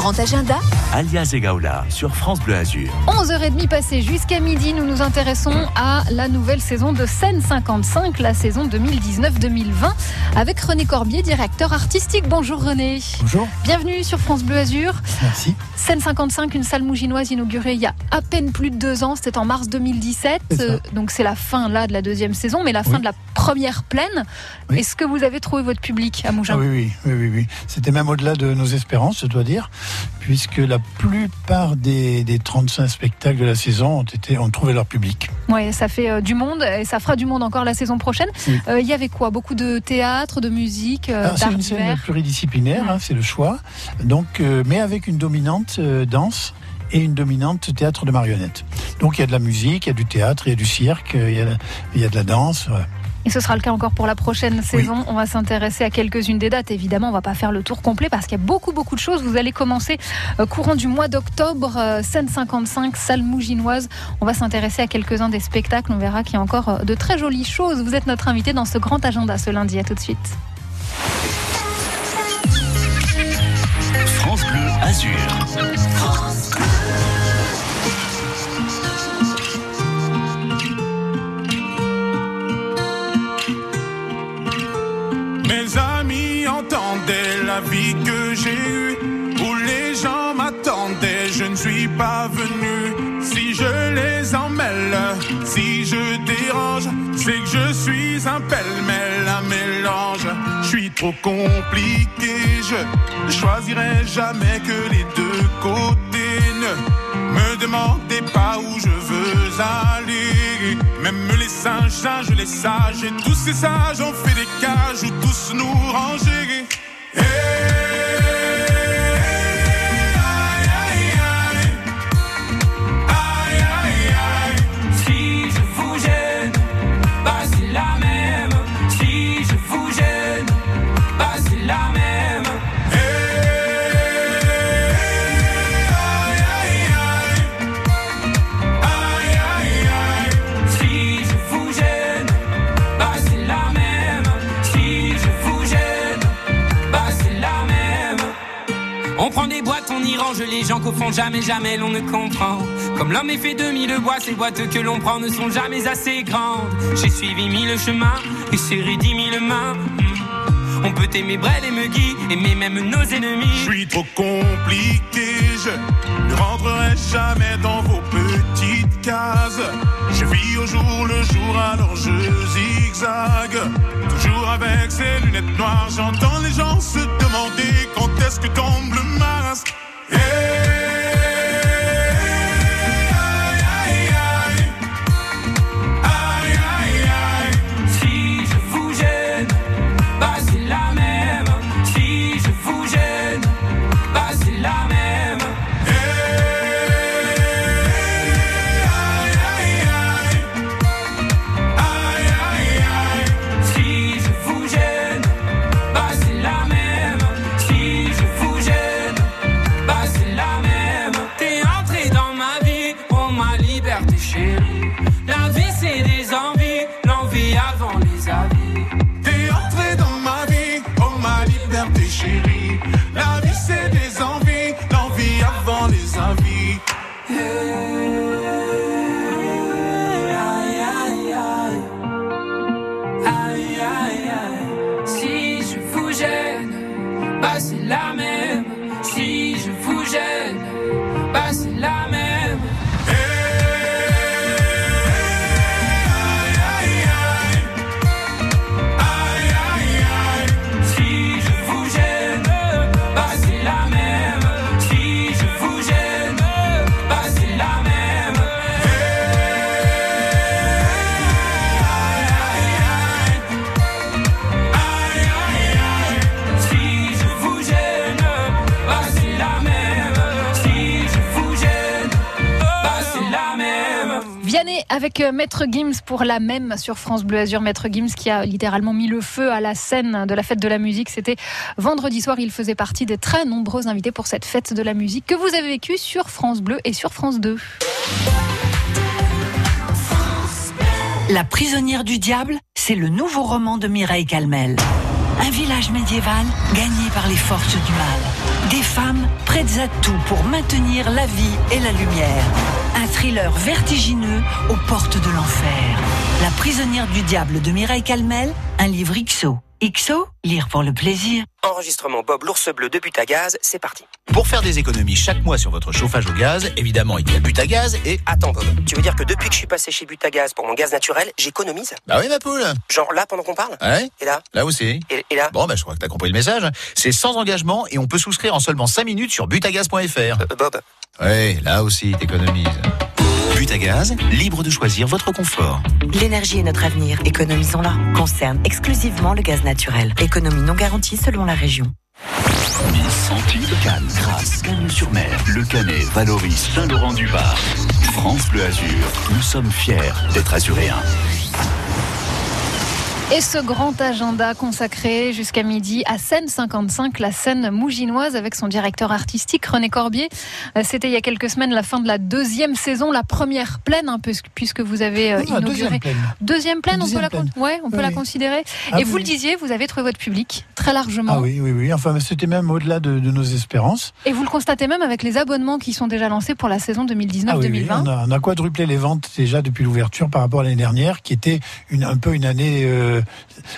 grand agenda, Alias Egaola sur France Bleu Azur. 11h30 passées jusqu'à midi, nous nous intéressons à la nouvelle saison de Scène 55, la saison 2019-2020, avec René Corbier, directeur artistique. Bonjour René. Bonjour. Bienvenue sur France Bleu Azur. Merci. Scène 55, une salle mouginoise inaugurée il y a à peine plus de deux ans, c'était en mars 2017. C'est ça. Euh, donc c'est la fin là de la deuxième saison, mais la fin Oui. de la première pleine. Oui. Est-ce que vous avez trouvé votre public à Mougins? Ah oui, oui, oui, oui, oui. C'était même au-delà de nos espérances, je dois dire, puisque la plupart des, des 35 spectacles de la saison ont, été, ont trouvé leur public. Ouais, ça fait euh, du monde et ça fera du monde encore la saison prochaine. Oui. Euh, Il y avait quoi? Beaucoup de théâtre, de musique, euh, Ah, c'est une scène pluridisciplinaire, hein, c'est le choix. Donc, mais avec une dominante danse et une dominante théâtre de marionnettes. Donc il y a de la musique, il y a du théâtre, il y a du cirque, il y a, il y a de la danse. Et ce sera le cas encore pour la prochaine saison. On va s'intéresser à quelques-unes des dates. Évidemment, on va pas faire le tour complet parce qu'il y a beaucoup, beaucoup de choses. Vous allez commencer euh, courant du mois d'octobre, euh, scène 55, salle mouginoise. On va s'intéresser à quelques-uns des spectacles. On verra qu'il y a encore euh, de très jolies choses. Vous êtes notre invité dans ce grand agenda ce lundi. À tout de suite. France Bleu Azur. Mes où les gens m'attendaient, je ne suis pas venu. Si je les emmêle, si je dérange, c'est que je suis un pêle-mêle, un mélange. Je suis trop compliqué, je choisirai jamais que les deux côtés. Ne me demandez pas où je veux aller. Même les singes, singes, les sages, et tous ces sages ont fait des cages où tous nous ranger. Jamais, jamais l'on ne comprend. Comme l'homme est fait de mille bois, ces boîtes que l'on prend ne sont jamais assez grandes. J'ai suivi mille chemins et serré dix mille mains. On peut aimer Brel et Megui, aimer même nos ennemis. Je suis trop compliqué, je ne rentrerai jamais dans vos petites cases. Je vis au jour le jour, alors je zigzague. Toujours avec ces lunettes noires, j'entends les gens se demander quand est-ce que tombe le masque. Avec euh, Maître Gims pour la même sur France Bleu Azur. Maître Gims qui a littéralement mis le feu à la scène de la fête de la musique. C'était vendredi soir. Il faisait partie des très nombreux invités pour cette fête de la musique que vous avez vécue sur France Bleu et sur France 2. La prisonnière du diable, c'est le nouveau roman de Mireille Calmel. Un village médiéval gagné par les forces du mal. Des femmes prêtes à tout pour maintenir la vie et la lumière. Un thriller vertigineux aux portes de l'enfer. La prisonnière du diable de Mireille Calmel, un livre XO. XO, lire pour le plaisir. Enregistrement Bob l'ours bleu de Butagaz, c'est parti. Pour faire des économies chaque mois sur votre chauffage au gaz, évidemment, il y a Butagaz et... Attends Bob, tu veux dire que depuis que je suis passé chez Butagaz pour mon gaz naturel, j'économise? Bah oui, ma poule Genre là pendant qu'on parle? Ouais Et là? Là aussi et, et là? Bon, bah je crois que t'as compris le message. C'est sans engagement et on peut souscrire en seulement 5 minutes sur butagaz.fr. Euh, Bob, Ouais, là aussi, t'économises. Butagaz, libre de choisir votre confort. L'énergie est notre avenir, économisons-la. Concerne exclusivement le gaz naturel. Économie non garantie selon la région. 10 centimes de Cannes, Grasse, Cagnes-sur-Mer, Le Canet, Valoris, Saint-Laurent-du-Var. France Bleu Azur, nous sommes fiers d'être azuréens. Et ce grand agenda consacré jusqu'à midi à Scène 55, la scène mouginoise avec son directeur artistique René Corbier. Euh, C'était il y a quelques semaines la fin de la deuxième saison, la première pleine, peu, puisque vous avez euh, Ah, inauguré. deuxième pleine. Deuxième pleine, on peut la, con- ouais, on peut la considérer. Ah Et oui, vous le disiez, vous avez trouvé votre public très largement. Ah oui, oui, oui. Enfin, c'était même au-delà de, de nos espérances. Et vous le constatez même avec les abonnements qui sont déjà lancés pour la saison 2019-2020. Ah oui, on, a, on a quadruplé les ventes déjà depuis l'ouverture par rapport à l'année dernière, qui était une, un peu une année. euh,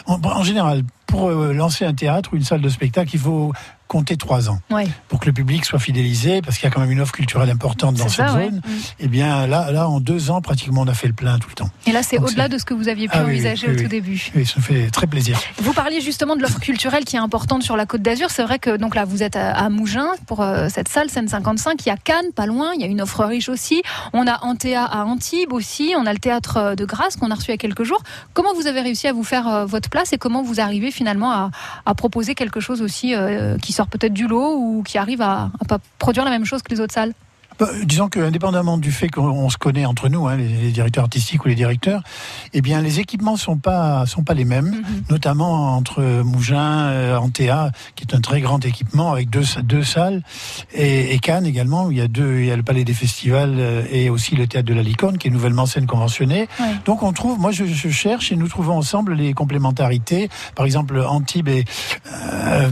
en, en général, pour euh, lancer un théâtre ou une salle de spectacle, il faut compter trois ans Ouais. pour que le public soit fidélisé, parce qu'il y a quand même une offre culturelle importante dans cette ça, ouais. zone. Mm. Et bien là, là, en deux ans, pratiquement, on a fait le plein tout le temps. Et là, c'est au-delà de ce que vous aviez pu Ah oui, oui, envisager oui, au tout oui. début. Et ça fait très plaisir. Vous parliez justement de l'offre culturelle qui est importante sur la Côte d'Azur. C'est vrai que donc là, vous êtes à, à Mougins pour euh, cette salle Seine 55. Il y a Cannes, pas loin. Il y a une offre riche aussi. On a Antea à Antibes aussi. On a le théâtre euh, de Grasse qu'on a reçu il y a quelques jours. Comment vous avez réussi à vous faire euh, votre place et comment vous arrivez finalement à, à proposer quelque chose aussi euh, qui sort peut-être du lot ou qui arrive à, produire la même chose que les autres salles Bah, disons que, indépendamment du fait qu'on se connaît entre nous, hein, les, les directeurs artistiques ou les directeurs, eh bien, les équipements sont pas sont pas les mêmes, Mhm. notamment entre Mougins, euh, Antea, qui est un très grand équipement avec deux deux salles, et, et Cannes également, où il y a deux, il y a le Palais des Festivals euh, et aussi le théâtre de la Licorne, qui est nouvellement scène conventionnée. Ouais. Donc, on trouve, moi, je, je cherche et nous trouvons ensemble les complémentarités. Par exemple, Antibes et, euh,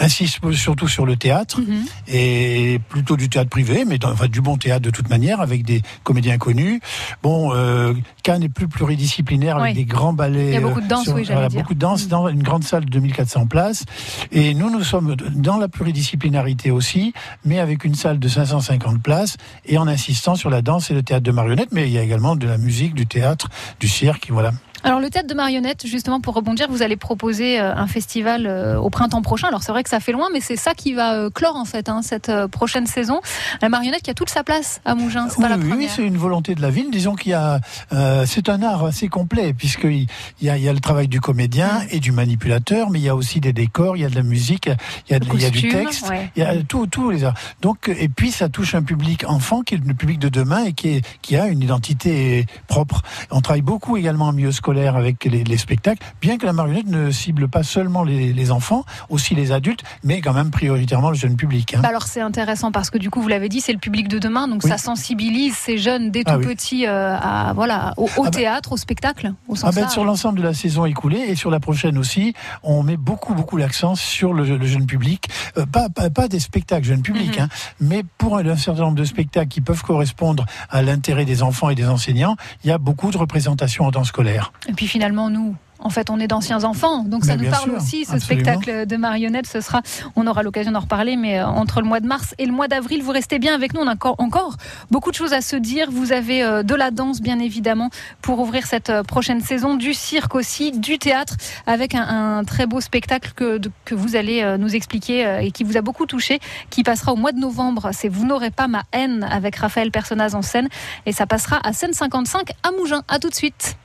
insiste surtout sur le théâtre Mhm. et plutôt du théâtre privé, mais enfin, du bon théâtre de toute manière, avec des comédiens connus. Bon, euh, Cannes est plus pluridisciplinaire avec Oui. des grands ballets. Il y a beaucoup euh, de danse, oui, j'allais dire. Beaucoup de danse dans une grande salle de 2400 places. Et nous, nous sommes dans la pluridisciplinarité aussi, mais avec une salle de 550 places et en insistant sur la danse et le théâtre de marionnettes, mais il y a également de la musique, du théâtre, du cirque, voilà. Alors le théâtre de marionnettes, justement pour rebondir, vous allez proposer euh, un festival euh, au printemps prochain. Alors c'est vrai que ça fait loin, mais c'est ça qui va euh, clore en fait hein, cette prochaine saison. La marionnette qui a toute sa place à Mougins, c'est Oui, pas la oui, c'est une volonté de la ville. Disons qu'il y a, euh, c'est un art assez complet puisqu'il il y a, il y a le travail du comédien Mm. et du manipulateur, mais il y a aussi des décors, il y a de la musique, il y a, de- il y a du texte, ouais. il y a tout, tous les arts. Donc, et puis ça touche un public enfant qui est le public de demain et qui, est, qui a une identité propre. On travaille beaucoup également en milieu scolaire avec les, les spectacles, bien que la marionnette ne cible pas seulement les, les enfants, aussi les adultes, mais quand même prioritairement le jeune public. hein. Bah alors c'est intéressant parce que du coup vous l'avez dit c'est le public de demain donc Oui. ça sensibilise ces jeunes dès tout Ah oui. petits euh, à voilà au, au Ah bah- théâtre au spectacle au Ah sens large. sur l'ensemble de la saison écoulée et sur la prochaine aussi, on met beaucoup beaucoup l'accent sur le, le jeune public, Euh, pas, pas pas des spectacles jeune public, Mhm. hein, mais pour un certain nombre de spectacles qui peuvent correspondre à l'intérêt des enfants et des enseignants, il y a beaucoup de représentations en temps scolaire. Et puis finalement nous en fait, on est d'anciens enfants, donc ça nous parle sûr, aussi. Ce absolument. spectacle de marionnettes, ce sera, on aura l'occasion d'en reparler, mais euh, entre le mois de mars et le mois d'avril, vous restez bien avec nous. On a encore, encore beaucoup de choses à se dire. Vous avez euh, de la danse, bien évidemment, pour ouvrir cette euh, prochaine saison, du cirque aussi, du théâtre, avec un, un très beau spectacle que, vous allez nous expliquer et qui vous a beaucoup touché, qui passera au mois de novembre. C'est Vous n'aurez pas ma haine avec Raphaël Personnaz en scène, et ça passera à Seine 55 à Mougins. À tout de suite.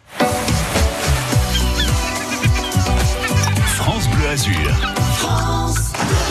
Bleu Azur. Do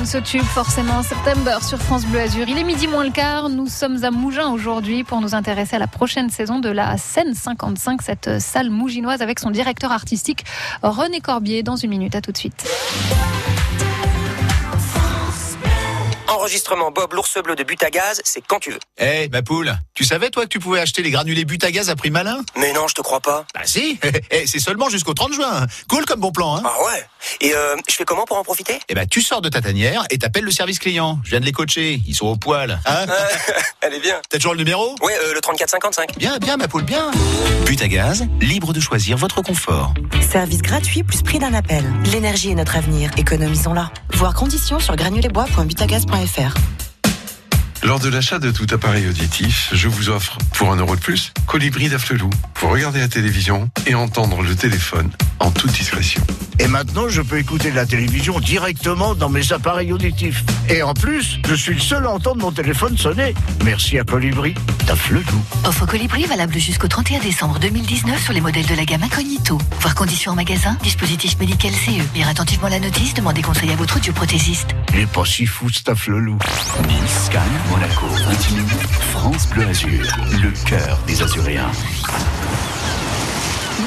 donne ce tube forcément September sur France Bleu Azur. Il est midi moins le quart, nous sommes à Mougins aujourd'hui pour nous intéresser à la prochaine saison de la scène 55, cette salle mouginoise avec son directeur artistique René Corbier dans une minute. À tout de suite. Enregistrement Bob l'ours bleu de but à gaz, c'est quand tu veux. Eh, ma poule, tu savais toi que tu pouvais acheter les granulés but à gaz à prix malin? Mais non, je te crois pas. Bah si, Eh, c'est seulement jusqu'au 30 juin. Cool comme bon plan, hein Ah ouais Et euh, je fais comment pour en profiter? Eh ben, tu sors de ta tanière et t'appelles le service client. Je viens de les coacher, ils sont au poil. Hein Elle est bien. T'as toujours le numéro? Ouais, euh, le 3455. Bien, bien, ma poule, bien. But à gaz, libre de choisir votre confort. Service gratuit plus prix d'un appel. L'énergie est notre avenir, économisons-la. Voir conditions sur Lors de l'achat de tout appareil auditif, je vous offre, pour un euro de plus, Colibri d'Afflelou pour regarder la télévision et entendre le téléphone en toute discrétion. Et maintenant, je peux écouter la télévision directement dans mes appareils auditifs. Et en plus, je suis le seul à entendre mon téléphone sonner. Merci à Colibri, Tafflelou. Offre Colibri valable jusqu'au 31 décembre 2019 sur les modèles de la gamme Incognito. Voir conditions en magasin, dispositif médical CE. Lire attentivement la notice, demandez conseil à votre audioprothésiste. Il est pas si fou, ce Tafflelou. Nice, Cannes, Monaco, 21 minutes. France Bleu Azur, le cœur des Azuréens.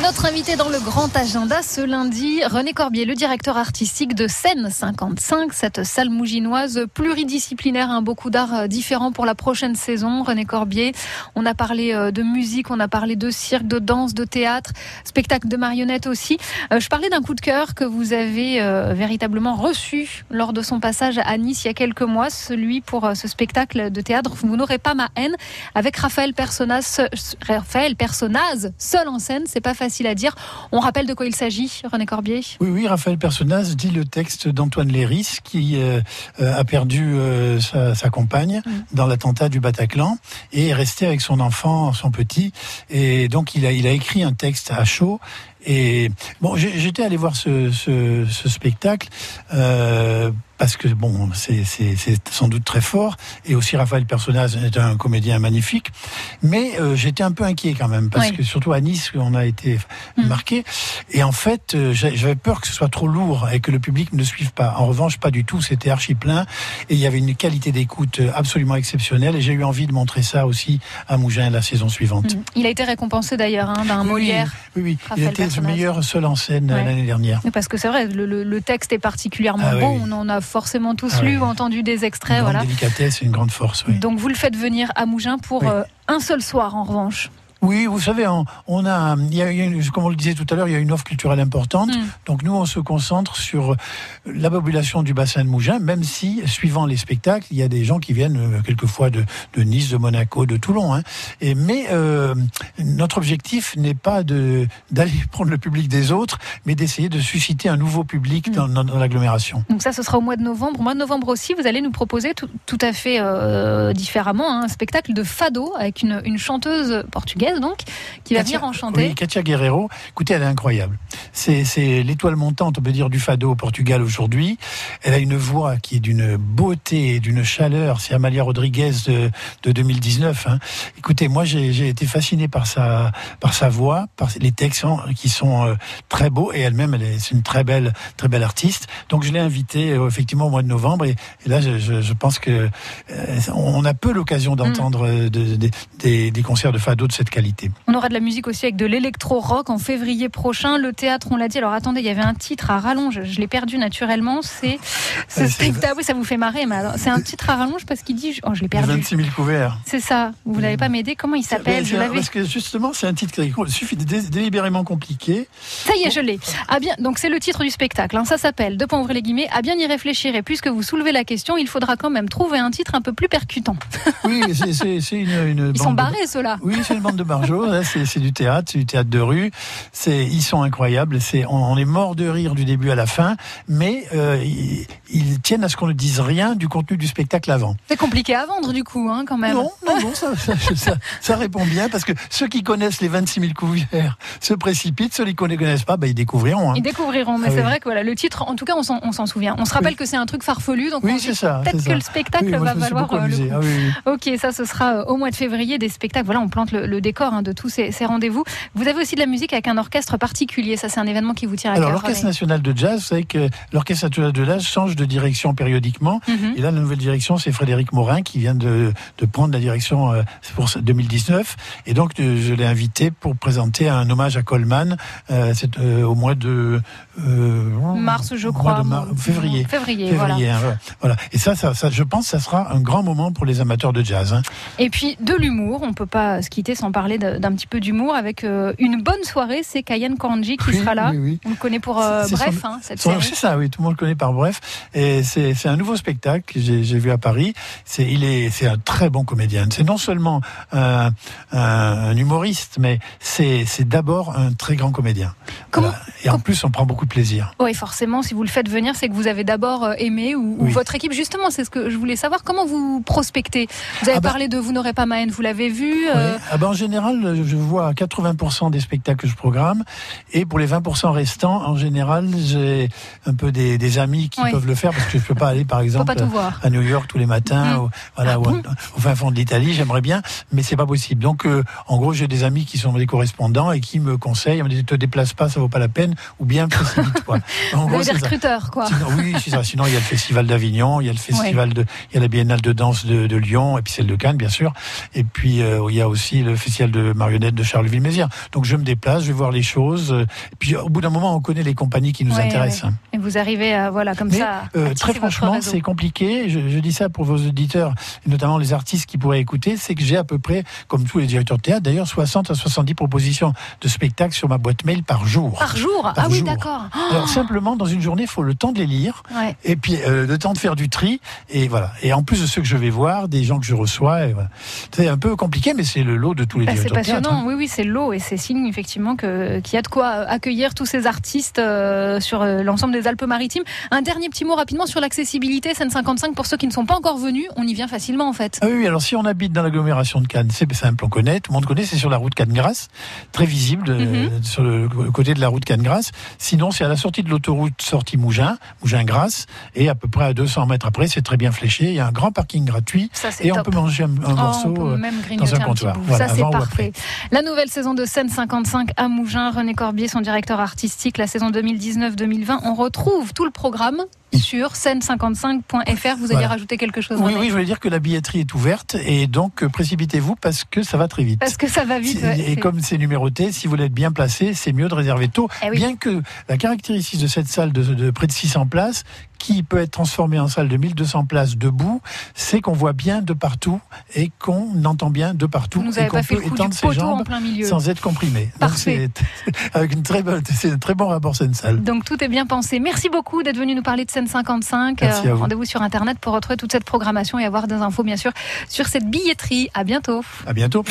Notre invité dans le grand agenda ce lundi, René Corbier, le directeur artistique de Scène 55, cette salle mouginoise pluridisciplinaire, hein, beaucoup d'arts euh, différents pour la prochaine saison. René Corbier, on a parlé euh, de musique, on a parlé de cirque, de danse, de théâtre, spectacle de marionnettes aussi. Euh, Je parlais d'un coup de cœur que vous avez véritablement reçu lors de son passage à Nice il y a quelques mois, celui pour ce spectacle de théâtre Vous n'aurez pas ma haine, avec Raphaël Personnaz, Raphaël Personnaz seul en scène, c'est pas facile à dire. On rappelle de quoi il s'agit, René Corbier? Oui, oui, Raphaël Personnaz dit le texte d'Antoine Léris qui euh, euh, a perdu euh, sa, sa compagne dans l'attentat du Bataclan et est resté avec son enfant, son petit. Et donc il a, il a écrit un texte à chaud. Et bon, j'étais allé voir ce, ce, ce spectacle euh, parce que bon, c'est sans doute très fort et aussi Raphaël Personnaz est un comédien magnifique. Mais euh, j'étais un peu inquiet quand même parce Oui. que surtout à Nice, on a été marqué. Et en fait, euh, j'a- j'avais peur que ce soit trop lourd et que le public ne suive pas. En revanche, pas du tout. C'était archi plein et il y avait une qualité d'écoute euh, absolument exceptionnelle. Et j'ai eu envie de montrer ça aussi à Mougins la saison suivante. Il a été récompensé d'ailleurs hein, d'un Molière. Oui, oui. Il Raphaël été le meilleur seul en scène Ouais. l'année dernière. Parce que c'est vrai, le, le- le texte est particulièrement Ah bon. oui. On en a forcément tous Ah lu oui. ou entendu des extraits. Une Voilà. délicatesse et une grande force. Oui. Donc vous le faites venir à Mougins pour Oui. euh, un seul soir en revanche. Oui, vous savez, on, on a, il y comme on le disait tout à l'heure, il y a une offre culturelle importante. Mm. Donc nous, on se concentre sur la population du bassin de Mougins, même si, suivant les spectacles, il y a des gens qui viennent euh, quelquefois de, de Nice, de Monaco, de Toulon. Hein. Et, mais euh, notre objectif n'est pas de d'aller prendre le public des autres, mais d'essayer de susciter un nouveau public dans, dans- dans l'agglomération. Donc ça, ce sera au mois de novembre. Au mois de novembre aussi, vous allez nous proposer tout, tout à fait euh, différemment hein, un spectacle de fado avec une, une chanteuse portugaise donc qui va Katia- venir en chanter. Oui, Katia Guerrero, écoutez, elle est incroyable. C'est, l'étoile montante, on peut dire, du fado au Portugal aujourd'hui. Elle a une voix qui est d'une beauté et d'une chaleur. C'est Amalia Rodriguez de, de 2019. hein. Écoutez, moi, j'ai, été fasciné par sa, par sa voix, par les textes qui sont euh, très beaux et elle-même, elle est, c'est une très belle, très belle artiste. Donc, je l'ai invitée euh, effectivement au mois de novembre et, et là, je, je, je pense que euh, on a peu l'occasion d'entendre euh, de- de- des, des concerts de fado de cette qualité. On aura de la musique aussi avec de l'électro-rock en février prochain. Le théâtre, on l'a dit. Alors attendez, il y avait un titre à rallonge. Je l'ai perdu naturellement. C'est ce Ouais, c'est- spectacle. Oui, ça vous fait marrer, mais c'est un titre à rallonge parce qu'il dit. Oh, je l'ai perdu. 26 000 couverts. C'est ça. Vous n'avez pas m'aider? Comment il s'appelle? Je l'avais. Parce que justement, c'est un titre qui il suffit de dé- délibérément compliqué. Ça y est, je l'ai. Ah bien, donc c'est le titre du spectacle. hein. Ça s'appelle, de point ouvrir les guillemets, à bien y réfléchir. Et puisque vous soulevez la question, il faudra quand même trouver un titre un peu plus percutant. Oui, c'est- une, une Ils bande sont de- barrés, ceux-là. Oui, c'est une bande de hein, C'est du théâtre, c'est du théâtre de rue. C'est, ils sont incroyables. C'est, on, on est mort de rire du début à la fin, mais euh, ils, ils tiennent à ce qu'on ne dise rien du contenu du spectacle avant. C'est compliqué à vendre, du coup, hein, quand même. Non, non, non, ça, ça, ça- ça répond bien parce que ceux qui connaissent les 26 000 couverts se précipitent, ceux qui ne connaissent pas, bah, ils découvriront. hein. Ils découvriront, mais Ah c'est oui. vrai que voilà, le titre, en tout cas, on s'en, souvient. On se rappelle que c'est un truc farfelu, donc on Oui, peut-être que le spectacle Oui, va valoir euh, le coup. Ah. Ok, ça, ce sera euh, au mois de février des spectacles. Voilà, on plante le, le décor. Hein, de tous ces, ces rendez-vous. Vous avez aussi de la musique avec un orchestre particulier. Ça, c'est un événement qui vous tient à Alors cœur. l'Orchestre René. national de jazz, vous savez que l'Orchestre national de jazz change de direction périodiquement. Mhm. Et là, la nouvelle direction, c'est Frédéric Morin qui vient de, de prendre la direction euh, pour ce 2019. Et donc, euh, je l'ai invité pour présenter un hommage à Coleman euh, euh, au mois de Mars, je crois. mar- février. Février, voilà. Février, hein, voilà. Et ça, ça, ça, je pense, que ça sera un grand moment pour les amateurs de jazz. hein. Et puis de l'humour, on peut pas se quitter sans parler de- d'un petit peu d'humour avec euh, une bonne soirée. C'est Cayenne Kanji qui Oui, sera là. oui, oui. On le connaît pour euh, Bref, son- hein, cette son- série. C'est ça, oui, tout le monde le connaît par bref. Et c'est un nouveau spectacle que j'ai vu à Paris. C'est il est c'est un très bon comédien. C'est non seulement un, un- humoriste, mais c'est d'abord un très grand comédien. Comment- Voilà. Et en plus, on prend beaucoup de plaisir. Oui, forcément, si vous le faites venir, c'est que vous avez d'abord euh, aimé ou, ou votre équipe. Justement, c'est ce que je voulais savoir. Comment vous prospectez? Vous avez Ah bah- parlé de Vous n'aurez pas ma haine, vous l'avez vu. euh. Ah ben, en général, je vois 80% des spectacles que je programme, et pour les 20% restants, en général, j'ai un peu des, des amis qui Oui. peuvent le faire parce que je peux pas aller, par exemple, à New York tous les matins, Mm. ou, voilà, Ah bon au fin fond de l'Italie. J'aimerais bien, mais c'est pas possible. Donc, euh, en gros, j'ai des amis qui sont des correspondants et qui me conseillent, on me dit, te déplace pas, ça vaut pas la peine, ou bien précipite-toi. En vous gros, c'est quoi. Sinon, oui, c'est ça. Sinon, il y a le festival d'Avignon, il y a le festival de, il y a la Biennale de danse de, de Lyon, et puis celle de Cannes, bien sûr. Et puis, euh, il y a aussi le festival de marionnettes de Charleville-Mézières. Donc, je me déplace, je vais voir les choses. euh, Et puis, au bout d'un moment, on connaît les compagnies qui nous Ouais, intéressent. ouais. Et vous arrivez, à, voilà, comme Mais ça. euh, très franchement, c'est compliqué. Je, je dis ça pour vos auditeurs, et notamment les artistes qui pourraient écouter. C'est que j'ai à peu près, comme tous les directeurs de théâtre, d'ailleurs, 60 à 70 propositions de spectacles sur ma boîte mail par jour. Par jour? Par Ah oui, d'accord. Alors simplement, dans une journée, il faut le temps de les lire. Ouais. Et puis euh, le temps de faire du tri, et voilà. Et en plus de ceux que je vais voir, des gens que je reçois, voilà. c'est un peu compliqué, mais c'est le lot de tous les Bah, c'est théâtre. passionnant, hein. oui, oui, c'est l'eau et c'est signe effectivement qu'il y a de quoi euh, accueillir tous ces artistes euh, sur euh, l'ensemble des Alpes-Maritimes. Un dernier petit mot rapidement sur l'accessibilité Seine 55 pour ceux qui ne sont pas encore venus, on y vient facilement en fait. Ah oui, alors si on habite dans l'agglomération de Cannes, c'est simple, on connaît, tout le monde connaît, c'est sur la route Cannes-Grasse, très visible euh, Mhm. sur le côté de la route Cannes-Grasse. Sinon, c'est à la sortie de l'autoroute sortie Mougin, Mougin-Grasse, et à peu près à 200 mètres après, c'est très bien fléché. Il y a un grand parking gratuit, Ça, et on peut manger un, un Oh, morceau dans un comptoir. Voilà, ça, c'est avant ou La nouvelle saison de Scène 55 à Mougins, René Corbier, son directeur artistique, la saison 2019-2020. On retrouve tout le programme sur scène55.fr. Vous allez Voilà. rajouter quelque chose Oui, oui, je voulais dire que la billetterie est ouverte, et donc euh, précipitez-vous parce que ça va très vite. Parce que ça va vite. Ouais, et comme c'est numéroté, si vous voulez être bien placé, c'est mieux de réserver tôt. Eh oui. Bien que la caractéristique de cette salle de, de près de 600 places, qui peut être transformée en salle de 1200 places debout, c'est qu'on voit bien de partout et qu'on entend bien de partout Vous et qu'on pas fait peut étendre ses jambes sans être comprimé. Donc Parfait. c'est avec une très bonne, c'est un très bon rapport scène-salle. Donc tout est bien pensé. Merci beaucoup d'être venu nous parler de scène 55. Merci à vous. Rendez-vous sur internet pour retrouver toute cette programmation et avoir des infos bien sûr sur cette billetterie. À bientôt. À bientôt.